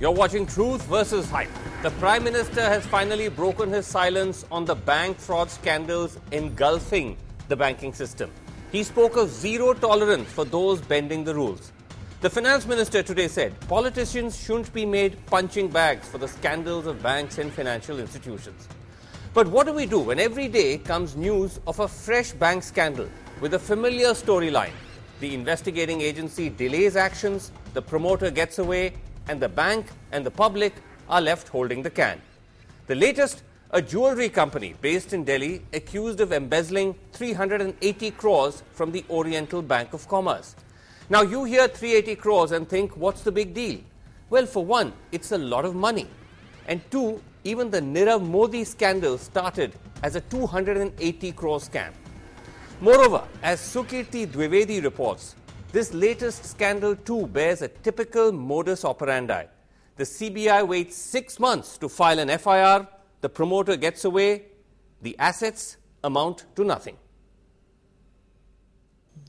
You're watching Truth versus Hype. The Prime Minister has finally broken his silence on the bank fraud scandals engulfing the banking system. He spoke of zero tolerance for those bending the rules. The Finance Minister today said politicians shouldn't be made punching bags for the scandals of banks and financial institutions. But what do we do when every day comes news of a fresh bank scandal with a familiar storyline? The investigating agency delays actions, the promoter gets away, and the bank and the public are left holding the can. The latest, a jewelry company based in Delhi accused of embezzling 380 crores from the Oriental Bank of Commerce. Now you hear 380 crores and think, what's the big deal? Well, for one, it's a lot of money. And two, even the Nirav Modi scandal started as a 280 crore scam. Moreover, as Sukirti Dwivedi reports, this latest scandal too bears a typical modus operandi. The CBI waits six months to file an FIR, the promoter gets away, the assets amount to nothing.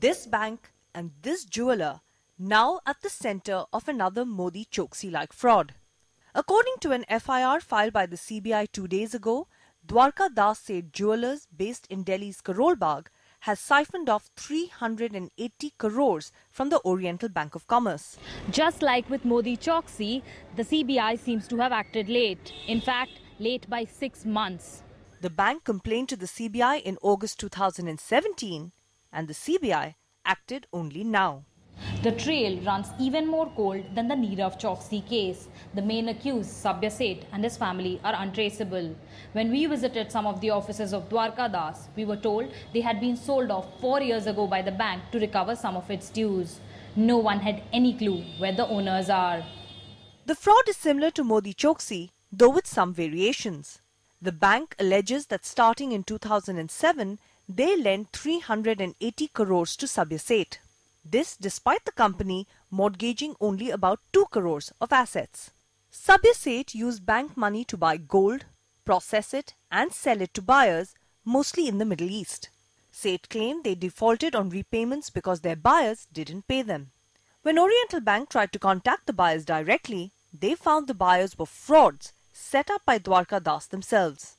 This bank and this jeweler now at the center of another Modi Choksi like fraud. According to an FIR filed by the CBI two days ago, Dwarka Das Seth jewelers based in Delhi's Karol Bagh has siphoned off 380 crores from the Oriental Bank of Commerce. Just like with Modi Choksi, the CBI seems to have acted late. In fact, late by six months. The bank complained to the CBI in August 2017 and the CBI acted only now. The trail runs even more cold than the Nirav Choksi case. The main accused, Sabya Seth, and his family are untraceable. When we visited some of the offices of Dwarka Das, we were told they had been sold off four years ago by the bank to recover some of its dues. No one had any clue where the owners are. The fraud is similar to Modi Choksi, though with some variations. The bank alleges that starting in 2007, they lent 380 crores to Sabya Seth. This despite the company mortgaging only about 2 crores of assets. Sabya Seth used bank money to buy gold, process it and sell it to buyers, mostly in the Middle East. Seth claimed they defaulted on repayments because their buyers didn't pay them. When Oriental Bank tried to contact the buyers directly, they found the buyers were frauds set up by Dwarka Das themselves.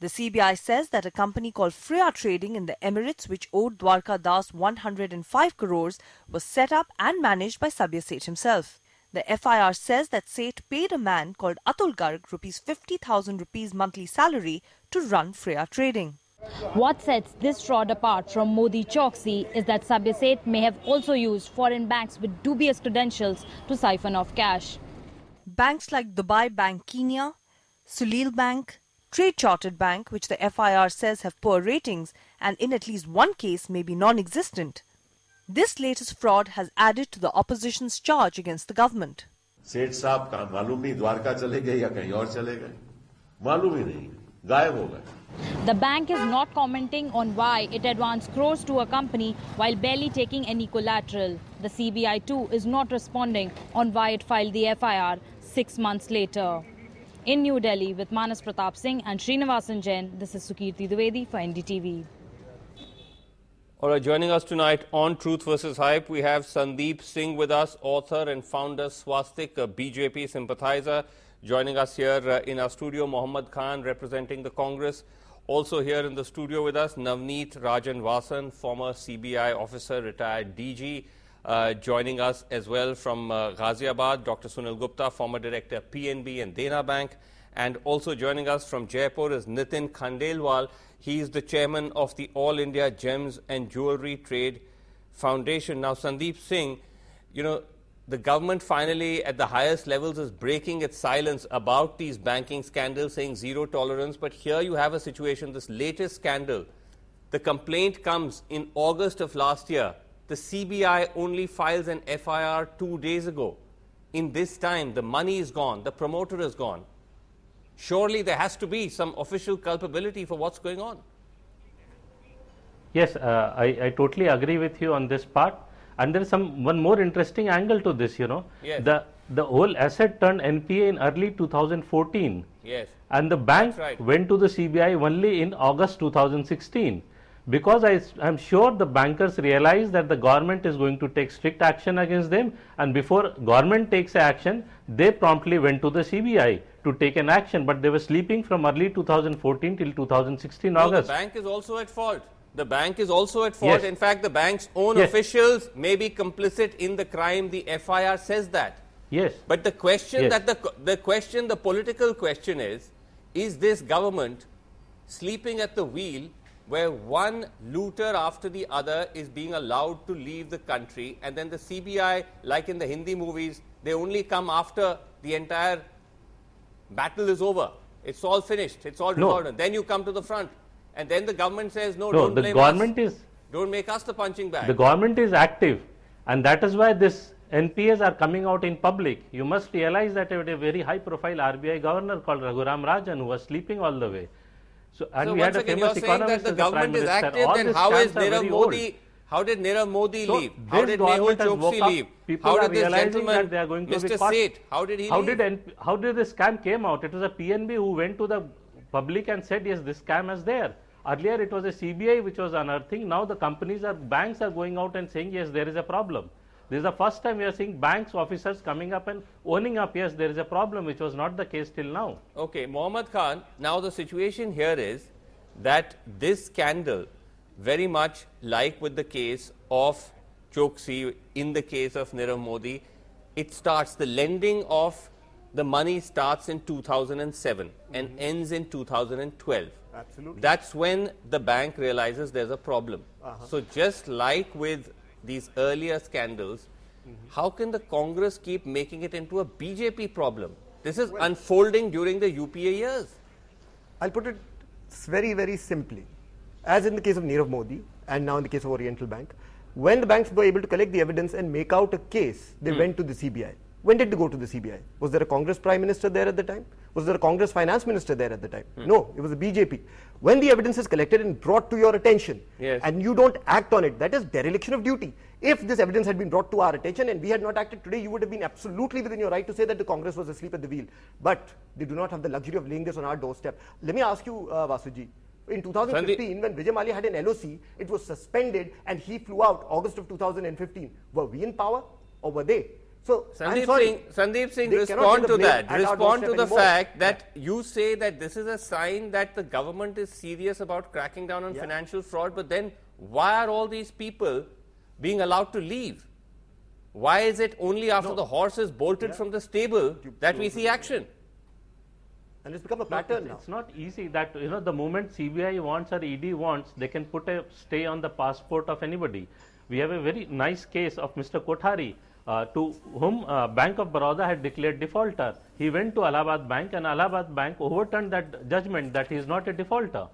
The CBI says that a company called Freya Trading in the Emirates, which owed Dwarka Das 105 crores, was set up and managed by Sabya Seth himself. The FIR says that Seth paid a man called Atul Garg rupees 50,000 rupees monthly salary to run Freya Trading. What sets this fraud apart from Modi Choksi is that Sabya Seth may have also used foreign banks with dubious credentials to siphon off cash. Banks like Dubai Bank Kenya, Sulil Bank, Trade Chartered Bank, which the FIR says have poor ratings and in at least one case may be non-existent. This latest fraud has added to the opposition's charge against the government. सेठ साहब का मालूम नहीं द्वारका चले गए या कहीं और चले गए मालूम ही नहीं गायब हो गए The bank is not commenting on why it advanced crores to a company while barely taking any collateral. The CBI too is not responding on why it filed the FIR six months later. In New Delhi with Manas Pratap Singh and Sreenivasan Jain, this is Sukirti Dwivedi for NDTV. All right, joining us tonight on Truth versus Hype, we have Sandeep Singh with us, author and founder Swastik, a BJP sympathizer. Joining us here uh, in our studio, Mohammad Khan, representing the Congress. Also here in the studio with us, Navneet Rajan Wasan, former CBI officer, retired DG. Uh, joining us as well from uh, Ghaziabad, Dr. Sunil Gupta, former director PNB and Dena Bank. And also joining us from Jaipur is Nitin Khandelwal. He is the chairman of the All India Gems and Jewelry Trade Foundation. Now, Sandeep Singh, you know, the government finally at the highest levels is breaking its silence about these banking scandals, saying zero tolerance. But here you have a situation, this latest scandal. The complaint comes in August of last year. The CBI only files an FIR two days ago. In this time, the money is gone, the promoter is gone. Surely there has to be some official culpability for what's going on. Yes, uh, I, I totally agree with you on this part. And there is some one more interesting angle to this, you know. Yes. The the whole asset turned NPA in early 2014. Yes. And the bank right. went to the CBI only in August 2016. Because I, am sure the bankers realize that the government is going to take strict action against them and before government takes action, they promptly went to the CBI to take an action, but they were sleeping from early 2014 till 2016 no, August. The bank is also at fault. The bank is also at fault. Yes. In fact, the bank's own Yes. officials may be complicit in the crime. The FIR says that. Yes. But the question Yes. that the, the question, the political question is, is this government sleeping at the wheel where one looter after the other is being allowed to leave the country and then the CBI, like in the Hindi movies, they only come after the entire battle is over. It's all finished. It's all No. resolved. And then you come to the front. And then the government says, no, No, don't the blame government us. is Don't make us the punching bag. the government is active and that is why this NPAs are coming out in public. You must realize that a very high profile RBI governor called Raghuram Rajan who was sleeping all the way. So, and so we once had a again, famous you're saying that the as the government is active, All then how is Nirav old. Modi, how did Nirav Modi So, leave? How did Mehul government Choksi leave? People How did this gentleman, that they are going to Mr. be caught. Seth, how did he how leave? did how did this scam came out? It was a PNB who went to the public and said, yes, this scam is there. Earlier, it was a CBI which was unearthing. Now, the companies are banks are going out and saying, yes, there is a problem. This is the first time we are seeing banks officers coming up and owning up, yes, there is a problem, which was not the case till now. Okay, Mohammad Khan, now the situation here is that this scandal, very much like with the case of Choksi, in the case of Nirav Modi, it starts, the lending of the money starts in 2007 and mm-hmm. ends in 2012. Absolutely. That's when the bank realizes there's a problem. Uh-huh. So, just like with these earlier scandals, mm-hmm. how can the Congress keep making it into a BJP problem? This is unfolding during the UPA years. I'll put it very, very simply. As in the case of Nirav Modi and now in the case of Oriental Bank, when the banks were able to collect the evidence and make out a case, they hmm. went to the CBI. When did they go to the CBI? Was there a Congress Prime Minister there at the time? Was there a Congress Finance Minister there at the time? No, it was the BJP. When the evidence is collected and brought to your attention, Yes. and you don't act on it, that is dereliction of duty. If this evidence had been brought to our attention and we had not acted today, you would have been absolutely within your right to say that the Congress was asleep at the wheel. But they do not have the luxury of laying this on our doorstep. Let me ask you, uh, Vasuji. In 2015, when Vijay Mallya had an LOC, it was suspended and he flew out August of 2015. Were we in power or were they? So, Sandeep sorry. Singh, Sandeep Singh, respond to that. Respond to the anymore. fact that you say that this is a sign that the government is serious about cracking down on Yeah. financial fraud, but then why are all these people being allowed to leave? Why is it only after the horse is bolted from the stable that we see action? And it's become a No, pattern it's, now. it's not easy that you know the moment CBI wants or ED wants, they can put a stay on the passport of anybody. We have a very nice case of Mr. Kothari, uh, to whom uh, Bank of Baroda had declared defaulter. He went to Allahabad Bank, and Allahabad Bank overturned that judgment that he is not a defaulter.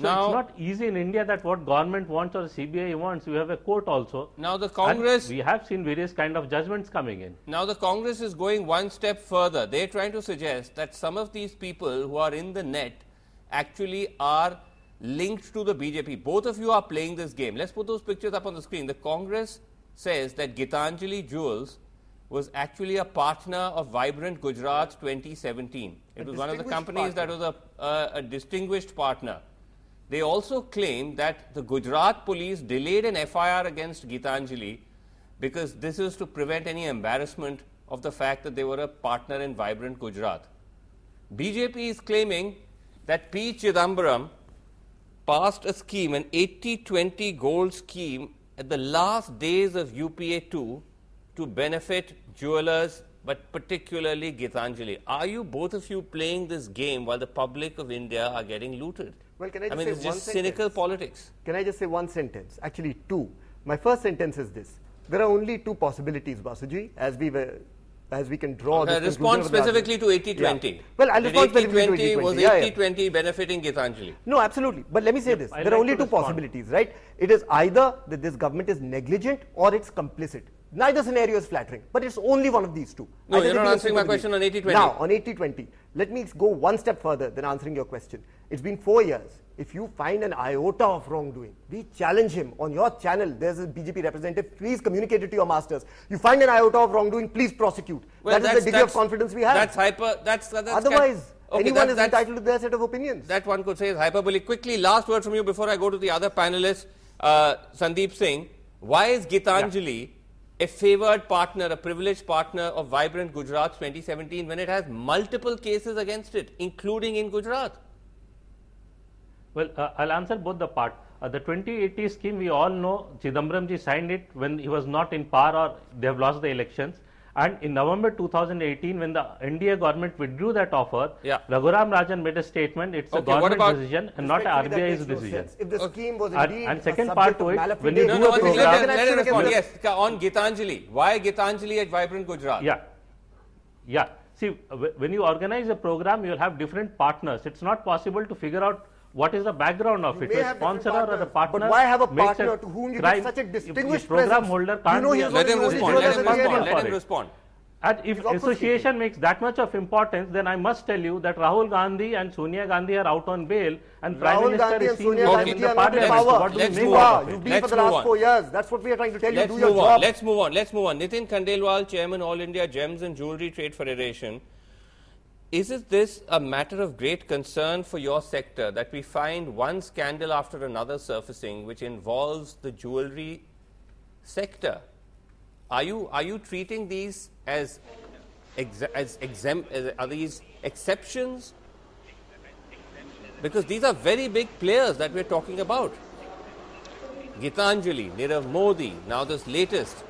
So Now- it's not easy in India that what government wants or CBI wants. We have a court also. Now the And Congress we have seen various kind of judgments coming in. Now, the Congress is going one step further. They're trying to suggest that some of these people who are in the net actually are linked to the BJP. Both of you are playing this game. Let's put those pictures up on the screen. The Congress says that Gitanjali Jewels was actually a partner of Vibrant Gujarat 2017. It A was one of the companies that was a, uh, a distinguished partner. They also claim that the Gujarat police delayed an FIR against Gitanjali because this is to prevent any embarrassment of the fact that they were a partner in Vibrant Gujarat. BJP is claiming that P. Chidambaram passed a scheme, an 80 20 gold scheme, at the last days of UPA 2 to benefit jewelers, but particularly Gitanjali. Are you, both of you, playing this game while the public of India are getting looted? Well, can I just mean, say it's one just cynical sentence? politics. Can I just say one sentence? Actually, two. My first sentence is this. There are only two possibilities, Basuji, as we were, as we can draw Uh, this respond conclusion of the specifically to argument. 80 20. Yeah. Well, I'll respond specifically to 80 80 was 80 20 benefiting Gitanjali. No, absolutely. But let me say this. I'd there are only two respond. possibilities, right? It is either that this government is negligent or it's complicit. Neither scenario is flattering, but it's only one of these two. No, Either you're not answering my question on 80-20. Now, on 80-20, let me go one step further than answering your question. It's been four years. If you find an iota of wrongdoing, we challenge him on your channel. There's a BJP representative. Please communicate it to your masters. You find an iota of wrongdoing, please prosecute. that is the degree of confidence we have. That's hyper. That's, that's Otherwise- Okay, Anyone that- is entitled to their set of opinions. That one could say is hyperbole. Quickly, last word from you before I go to the other panelists. Uh, Sandeep Singh, why is Gitanjali a favored partner, a privileged partner of Vibrant Gujarat 2017 when it has multiple cases against it, including in Gujarat? Well, uh, I'll answer both the part. Uh, the 2080 scheme, we all know Chidambaram ji signed it when he was not in power or they have lost the elections. And in November 2018, when the NDA government withdrew that offer, Yeah. Raghuram Rajan made a statement, it's a Okay, what government about- decision and not a Respectfully, RBI's makes no decision. If the scheme was And- indeed and a second part to it, when you No, do no, a program- let, An let, let action respond. Yes, on Gitanjali. Why Gitanjali at Vibrant Gujarat? Yeah. Yeah. See, when you organize a program, you'll have different partners. It's not possible to figure out what is the background of You it. a sponsor or a partners, partner. but why have a partner to whom you give crime. such a distinguished program holder You can't you know he's Let him the respond. Let him respond. Let him respond. And if association makes that much of importance, then I must tell you that Rahul Gandhi and Sonia Gandhi are out on bail, and Prime Minister Gandhi is seen Okay. in the are not parliament. Let's- what do let's move on. You've been Let's for the last on. four years. That's what we are trying to tell you. Let's Do your on. job. Let's move on. Let's move on. Nitin Khandelwal, Chairman All India Gems and Jewelry Trade Federation. Isn't this a matter of great concern for your sector that we find one scandal after another surfacing which involves the jewelry sector? Are you are you treating these as ex- as exempt? As, are these exceptions? Because these are very big players that we're talking about. Gitanjali, Nirav Modi, now this latest.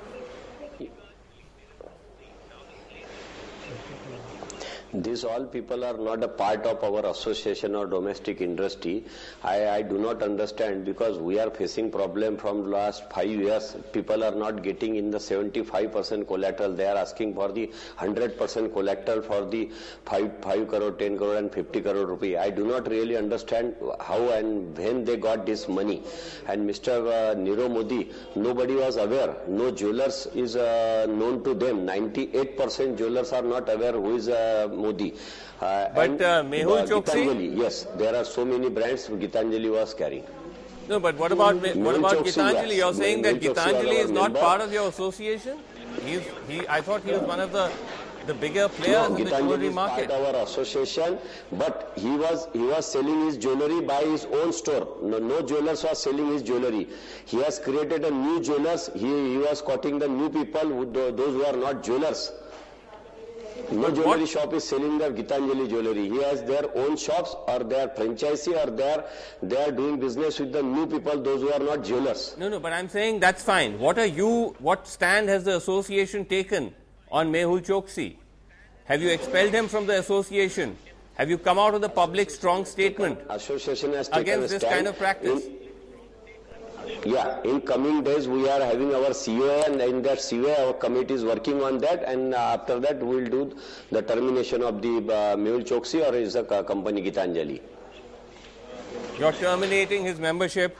These all people are not a part of our association or domestic industry. I, I do not understand because we are facing problem from last five years. People are not getting in the 75% collateral. They are asking for the 100% collateral for the 5, 5 crore, 10 crore and 50 crore rupee. I do not really understand how and when they got this money. And Mr. Uh, Niro Modi, nobody was aware. No jewelers is uh, known to them. 98% jewelers are not aware who is uh, Modi. Uh, But, uh, Mehul Choksi- Gitanjali, yes, there are so many brands Gitanjali was carrying. No, but what about what about Choksi, Gitanjali? yes. You're saying that Mehul Choksi was Gitanjali is not member. part of your association? He's he. I thought he was one of the the bigger players No, in the jewelry is market. part of our association, but he was he was selling his jewelry by his own store. No, no jewelers was selling his jewelry. He has created a new jewelers. He, he was cutting the new people, who, those who are not jewelers. No jewelry what- shop is selling the Gitanjali jewelry. He has their own shops or their franchisee or their they are doing business with the new people, those who are not jewelers. No, no, but I'm saying that's fine. What are you? What stand has the association taken on Mehul Choksi? Have you expelled him from the association? Have you come out with a public strong statement? Association has taken Against this kind of practice? in- yeah, in coming days we are having our COA and in that COA our committee is working on that and uh, after that we will do the termination of the uh, Mehul Choksi or his uh, company Gitanjali. You're terminating his membership.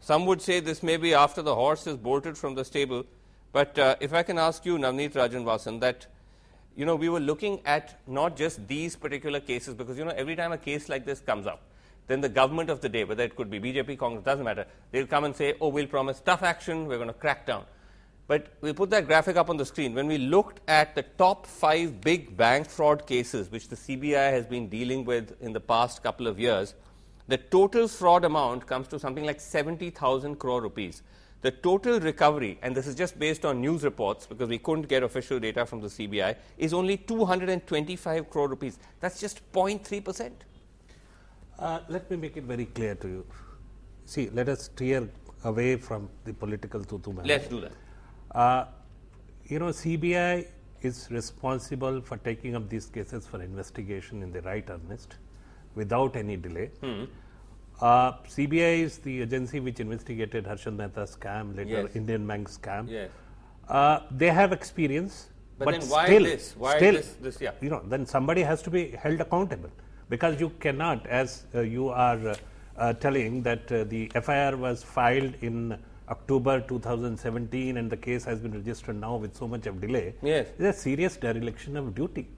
Some would say this may be after the horse is bolted from the stable. But uh, if I can ask you, Navneet Rajan Wasan, that you know we were looking at not just these particular cases because you know every time a case like this comes up, then the government of the day, whether it could be BJP, Congress, doesn't matter, they'll come and say, "Oh, we'll promise tough action. We're going to crack down." But we put that graphic up on the screen. When we looked at the top five big bank fraud cases which the CBI has been dealing with in the past couple of years, the total fraud amount comes to something like 70,000 crore rupees. The total recovery, and this is just based on news reports because we couldn't get official data from the CBI, is only 225 crore rupees. That's just 0.3%. Uh, let me make it very clear to you. See, let us steer away from the political tutu. Let's do that. Uh, you know, CBI is responsible for taking up these cases for investigation in the right earnest without any delay. Hmm. Uh, CBI is the agency which investigated Harshad Mehta scam, later Yes. Indian Bank scam. Yes. Uh, they have experience. But But, then why still, this? Why still, this- this- yeah. you know, then somebody has to be held accountable because you cannot, as uh, you are uh, uh, telling that uh, the FIR was filed in October 2017 and the case has been registered now with so much of delay. Yes. It's a serious dereliction of duty.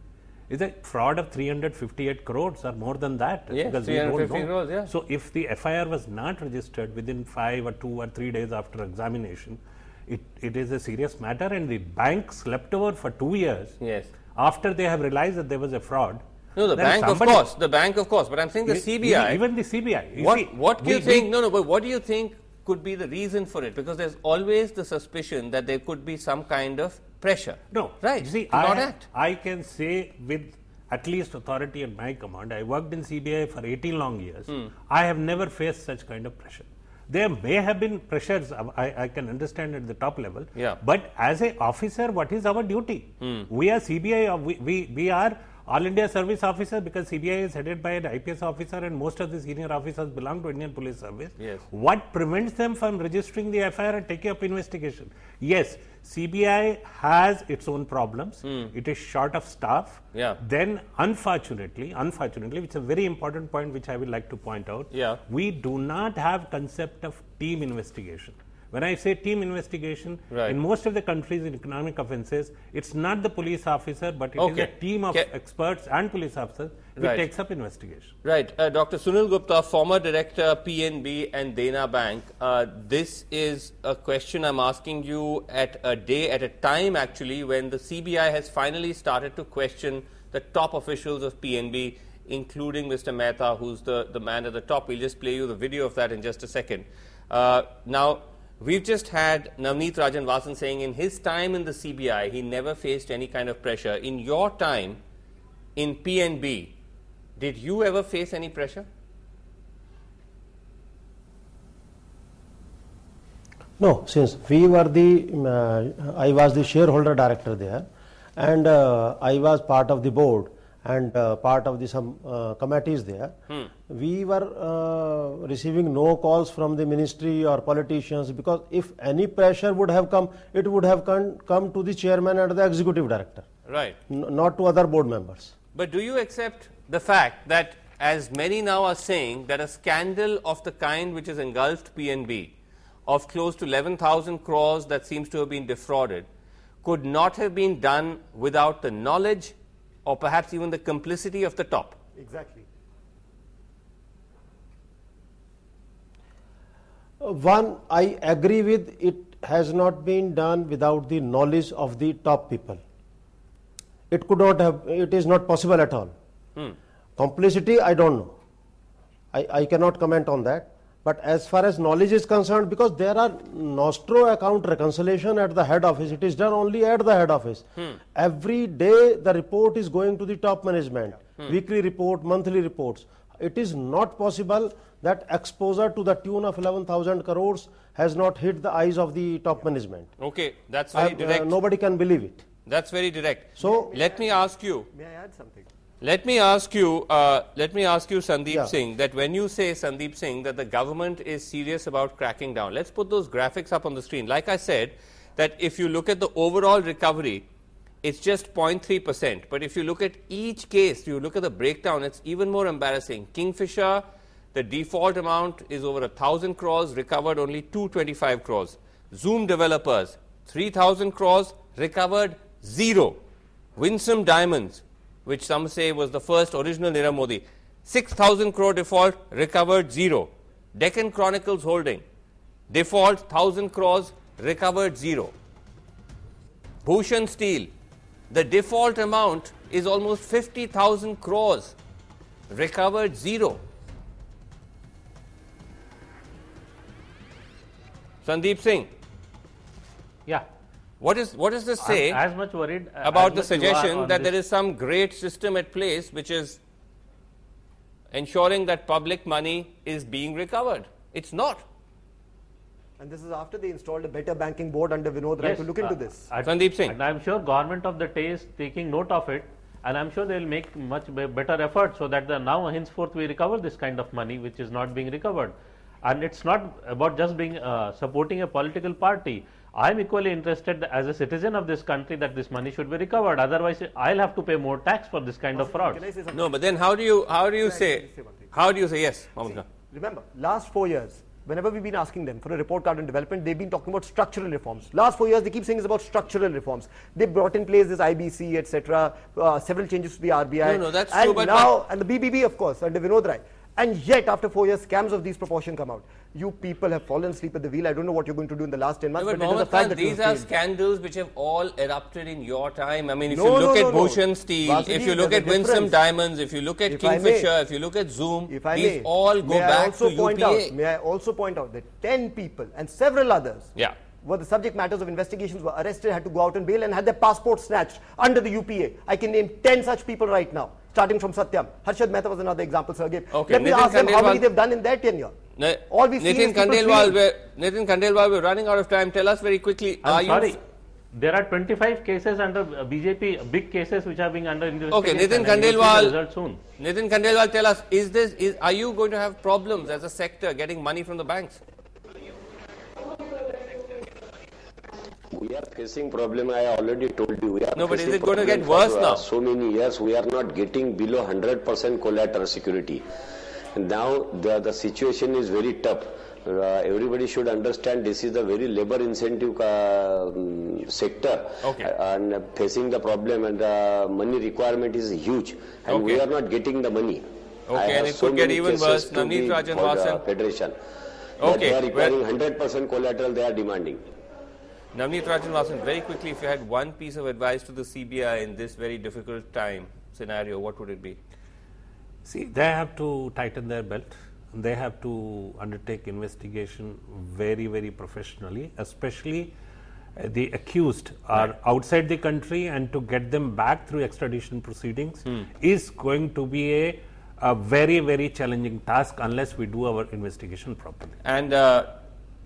It's a fraud of 358 crores or more than that. Yes, because we don't know. crores, yeah. So if the FIR was not registered within five or two or three days after examination, it, it is a serious matter and the bank slept over for two years Yes. after they have realized that there was a fraud No, the bank, of course. The bank, of course. But I'm saying the CBI. Even the CBI. What, see, what do you think? no, no, but what do you think could be the reason for it? Because there's always the suspicion that there could be some kind of pressure. No, Right. See, to not I, act. I can say with at least authority in my command, I worked in CBI for 18 long years. Hmm. I have never faced such kind of pressure. There may have been pressures, uh, I, I can understand at the top level. Yeah. But as a officer, what is our duty? We are CBI, uh, we, we, we are all India service officer because CBI is headed by an IPS officer and most of the senior officers belong to Indian Police Service. Yes. What prevents them from registering the FIR and taking up investigation? Yes, CBI has its own problems. Hmm. It is short of staff. Yeah. Then, unfortunately, unfortunately, which is a very important point which I would like to point out. Yeah. We do not have concept of team investigation. When I say team investigation, Right. in most of the countries in economic offences, it's not the police officer, but it is Okay. a team of Ca- experts and police officers which Right. takes up investigation. Right. Uh, Dr. Sunil Gupta, former director, PNB and Dena Bank. Uh, this is a question I'm asking you at a day, at a time actually, when the CBI has finally started to question the top officials of PNB, including Mr. Mehta, who's the, the man at the top. We'll just play you the video of that in just a second. Uh, now, we've just had Navneet Rajan Wasan saying in his time in the CBI, he never faced any kind of pressure. In your time in PNB, did you ever face any pressure? No, since we were the, uh, I was the shareholder director there, and uh, I was part of the board and uh, part of the some uh, committees there. We were uh, receiving no calls from the ministry or politicians because if any pressure would have come, it would have come, come to the chairman and the executive director, Right. not to other board members. But do you accept the fact that, as many now are saying, that a scandal of the kind which has engulfed PNB, of close to 11,000 crores that seems to have been defrauded, could not have been done without the knowledge or perhaps even the complicity of the top? Exactly. One, I agree with it has not been done without the knowledge of the top people. It could not have, it is not possible at all. Hmm. Complicity, I don't know. I, I cannot comment on that. But as far as knowledge is concerned, because there are nostro account reconciliation at the head office, it is done only at the head office. Every day the report is going to the top management, weekly report, monthly reports. It is not possible that exposure to the tune of 11,000 crores has not hit the eyes of the top management. Okay, that's I- very uh, direct. nobody can believe it. That's very direct. So- let me ask you. May I add something? Let me ask you, uh, let me ask you, Sandeep Yeah. Singh, that when you say, Sandeep Singh, that the government is serious about cracking down, let's put those graphics up on the screen. Like I said, that if you look at the overall recovery, it's just 0.3%. But if you look at each case, you look at the breakdown, it's even more embarrassing. Kingfisher, the default amount is over a thousand crores, recovered only 225 crores. Zoom developers, 3,000 crores, recovered zero. Winsome Diamonds, which some say was the first original Nirav Modi, 6,000 crore default, recovered zero. Deccan Chronicles Holding, default 1,000 crores, recovered zero. Bhushan Steel, the default amount is almost 50,000 crores, recovered zero. Sandeep Singh, Yeah. What is what does this say? I'm as much worried uh, about the much suggestion that there this. is some great system at place which is ensuring that public money is being recovered. It's not. And this is after they installed a better banking board under Vinod Rai Yes, to look into uh, this. I- Sandeep Singh. And I'm sure government of the day is taking note of it, and I'm sure they'll make much better effort so that the now henceforth we recover this kind of money which is not being recovered. And it's not about just being uh, supporting a political party. I'm equally interested as a citizen of this country that this money should be recovered. Otherwise, I'll have to pay more tax for this kind of fraud. Can I say something? No, but then how do you how do you say say how do you say yes, Mohammed Khan? Remember, last four years, whenever we've been asking them for a report card on development, they've been talking about structural reforms. Last four years, they keep saying it's about structural reforms. They brought in place this IBC, etc., uh, several changes to the RBI. No, no, that's and true, but- now, and the BBB, of course, under Vinod Rai. And yet, after four years, scams of these proportion come out. You people have fallen asleep at the wheel. I don't know what you're going to do in the last 10 months, No, but but, it is a fact Khan, that these are failed. scandals which have all erupted in your time. I mean, if No, you look no, at. Bhushan Steel, if you look at Winsome. Diamonds, if you look at If I may- Kingfisher, if you look at Zoom, If I these may, all go back also to point UPA. out, may I also point out that 10 people and several others Yeah. were the subject matters of investigations were arrested, had to go out on bail and had their passports snatched under the UPA. I can name 10 such people right now, starting from Satyam. Harshad Mehta was another example, sir gave. Okay, Let me Nitin ask them how many they've done in their tenure. Ne- All we've seen Nitin is people Khandelwal, fleeing. we're, Nitin Khandelwal, we're running out of time. Tell us very quickly. I'm are sorry. you There are 25 cases under uh, BJP, big cases which are being under investigation. Okay, Nitin and we'll see the Khandelwal. result soon. Nitin Khandelwal, tell us: Is this? Is are you going to have problems as a sector getting money from the banks? We are facing problem. I already told you. We are No, but is it going to get worse uh, now? So many years we are not getting below 100% collateral security. Now the the situation is very tough. Uh, everybody should understand this is a very labor incentive uh, um, sector Okay. uh, and facing the problem and the money requirement is huge and we are not getting the money. Okay, and it could get even worse. Navneet Rajan Wasan. Federation. Okay, they are requiring 100% collateral they are demanding. Navneet Rajan very quickly, if you had one piece of advice to the CBI in this very difficult time scenario, what would it be? See, they have to tighten their belt. They have to undertake investigation very, very professionally, especially uh, the accused are outside the country and to get them back through extradition proceedings is going to be a, a very, very challenging task unless we do our investigation properly. And uh,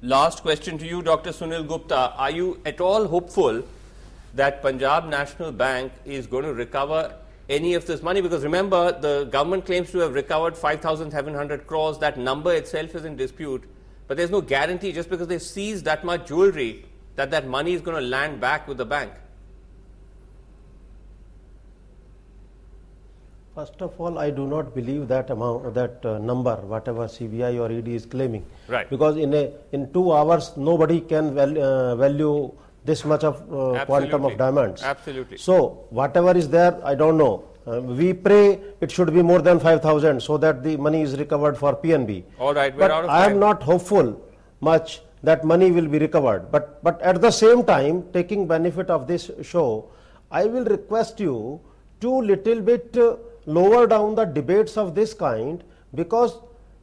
last question to you, Dr. Sunil Gupta. Are you at all hopeful that Punjab National Bank is going to recover any of this money? Because remember, the government claims to have recovered 5,700 crores. That number itself is in dispute. But there's no guarantee just because they seized that much jewelry that that money is going to land back with the bank. First of all, I do not believe that amount, that uh, number, whatever CBI or ED is claiming. Right. Because in a in two hours, nobody can val, uh, value this much of uh, quantum of diamonds. Absolutely. So whatever is there, I don't know. Uh, we pray it should be more than 5,000 so that the money is recovered for PNB. All right, we're but out of I time. am not hopeful much that money will be recovered. But but at the same time, taking benefit of this show, I will request you to little bit uh, lower down the debates of this kind because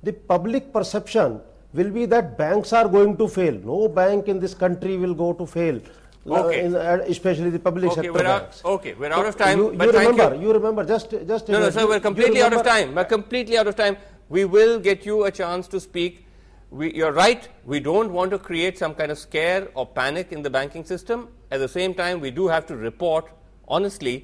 the public perception will be that banks are going to fail. No bank in this country will go to fail. uh, Okay. in- uh, especially the public Okay, sector we're out, banks. okay, we're out of time. You, you remember, you. you remember, just just No, no, sir, we're completely out of time. We're completely out of time. We will get you a chance to speak. We, you're right. We don't want to create some kind of scare or panic in the banking system. At the same time, we do have to report honestly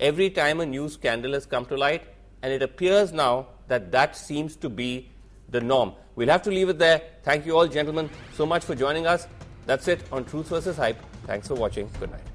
every time a new scandal has come to light, and it appears now that that seems to be the norm. We'll have to leave it there. Thank you all, gentlemen, so much for joining us. That's it on Truth versus Hype. Thanks for watching. Good night.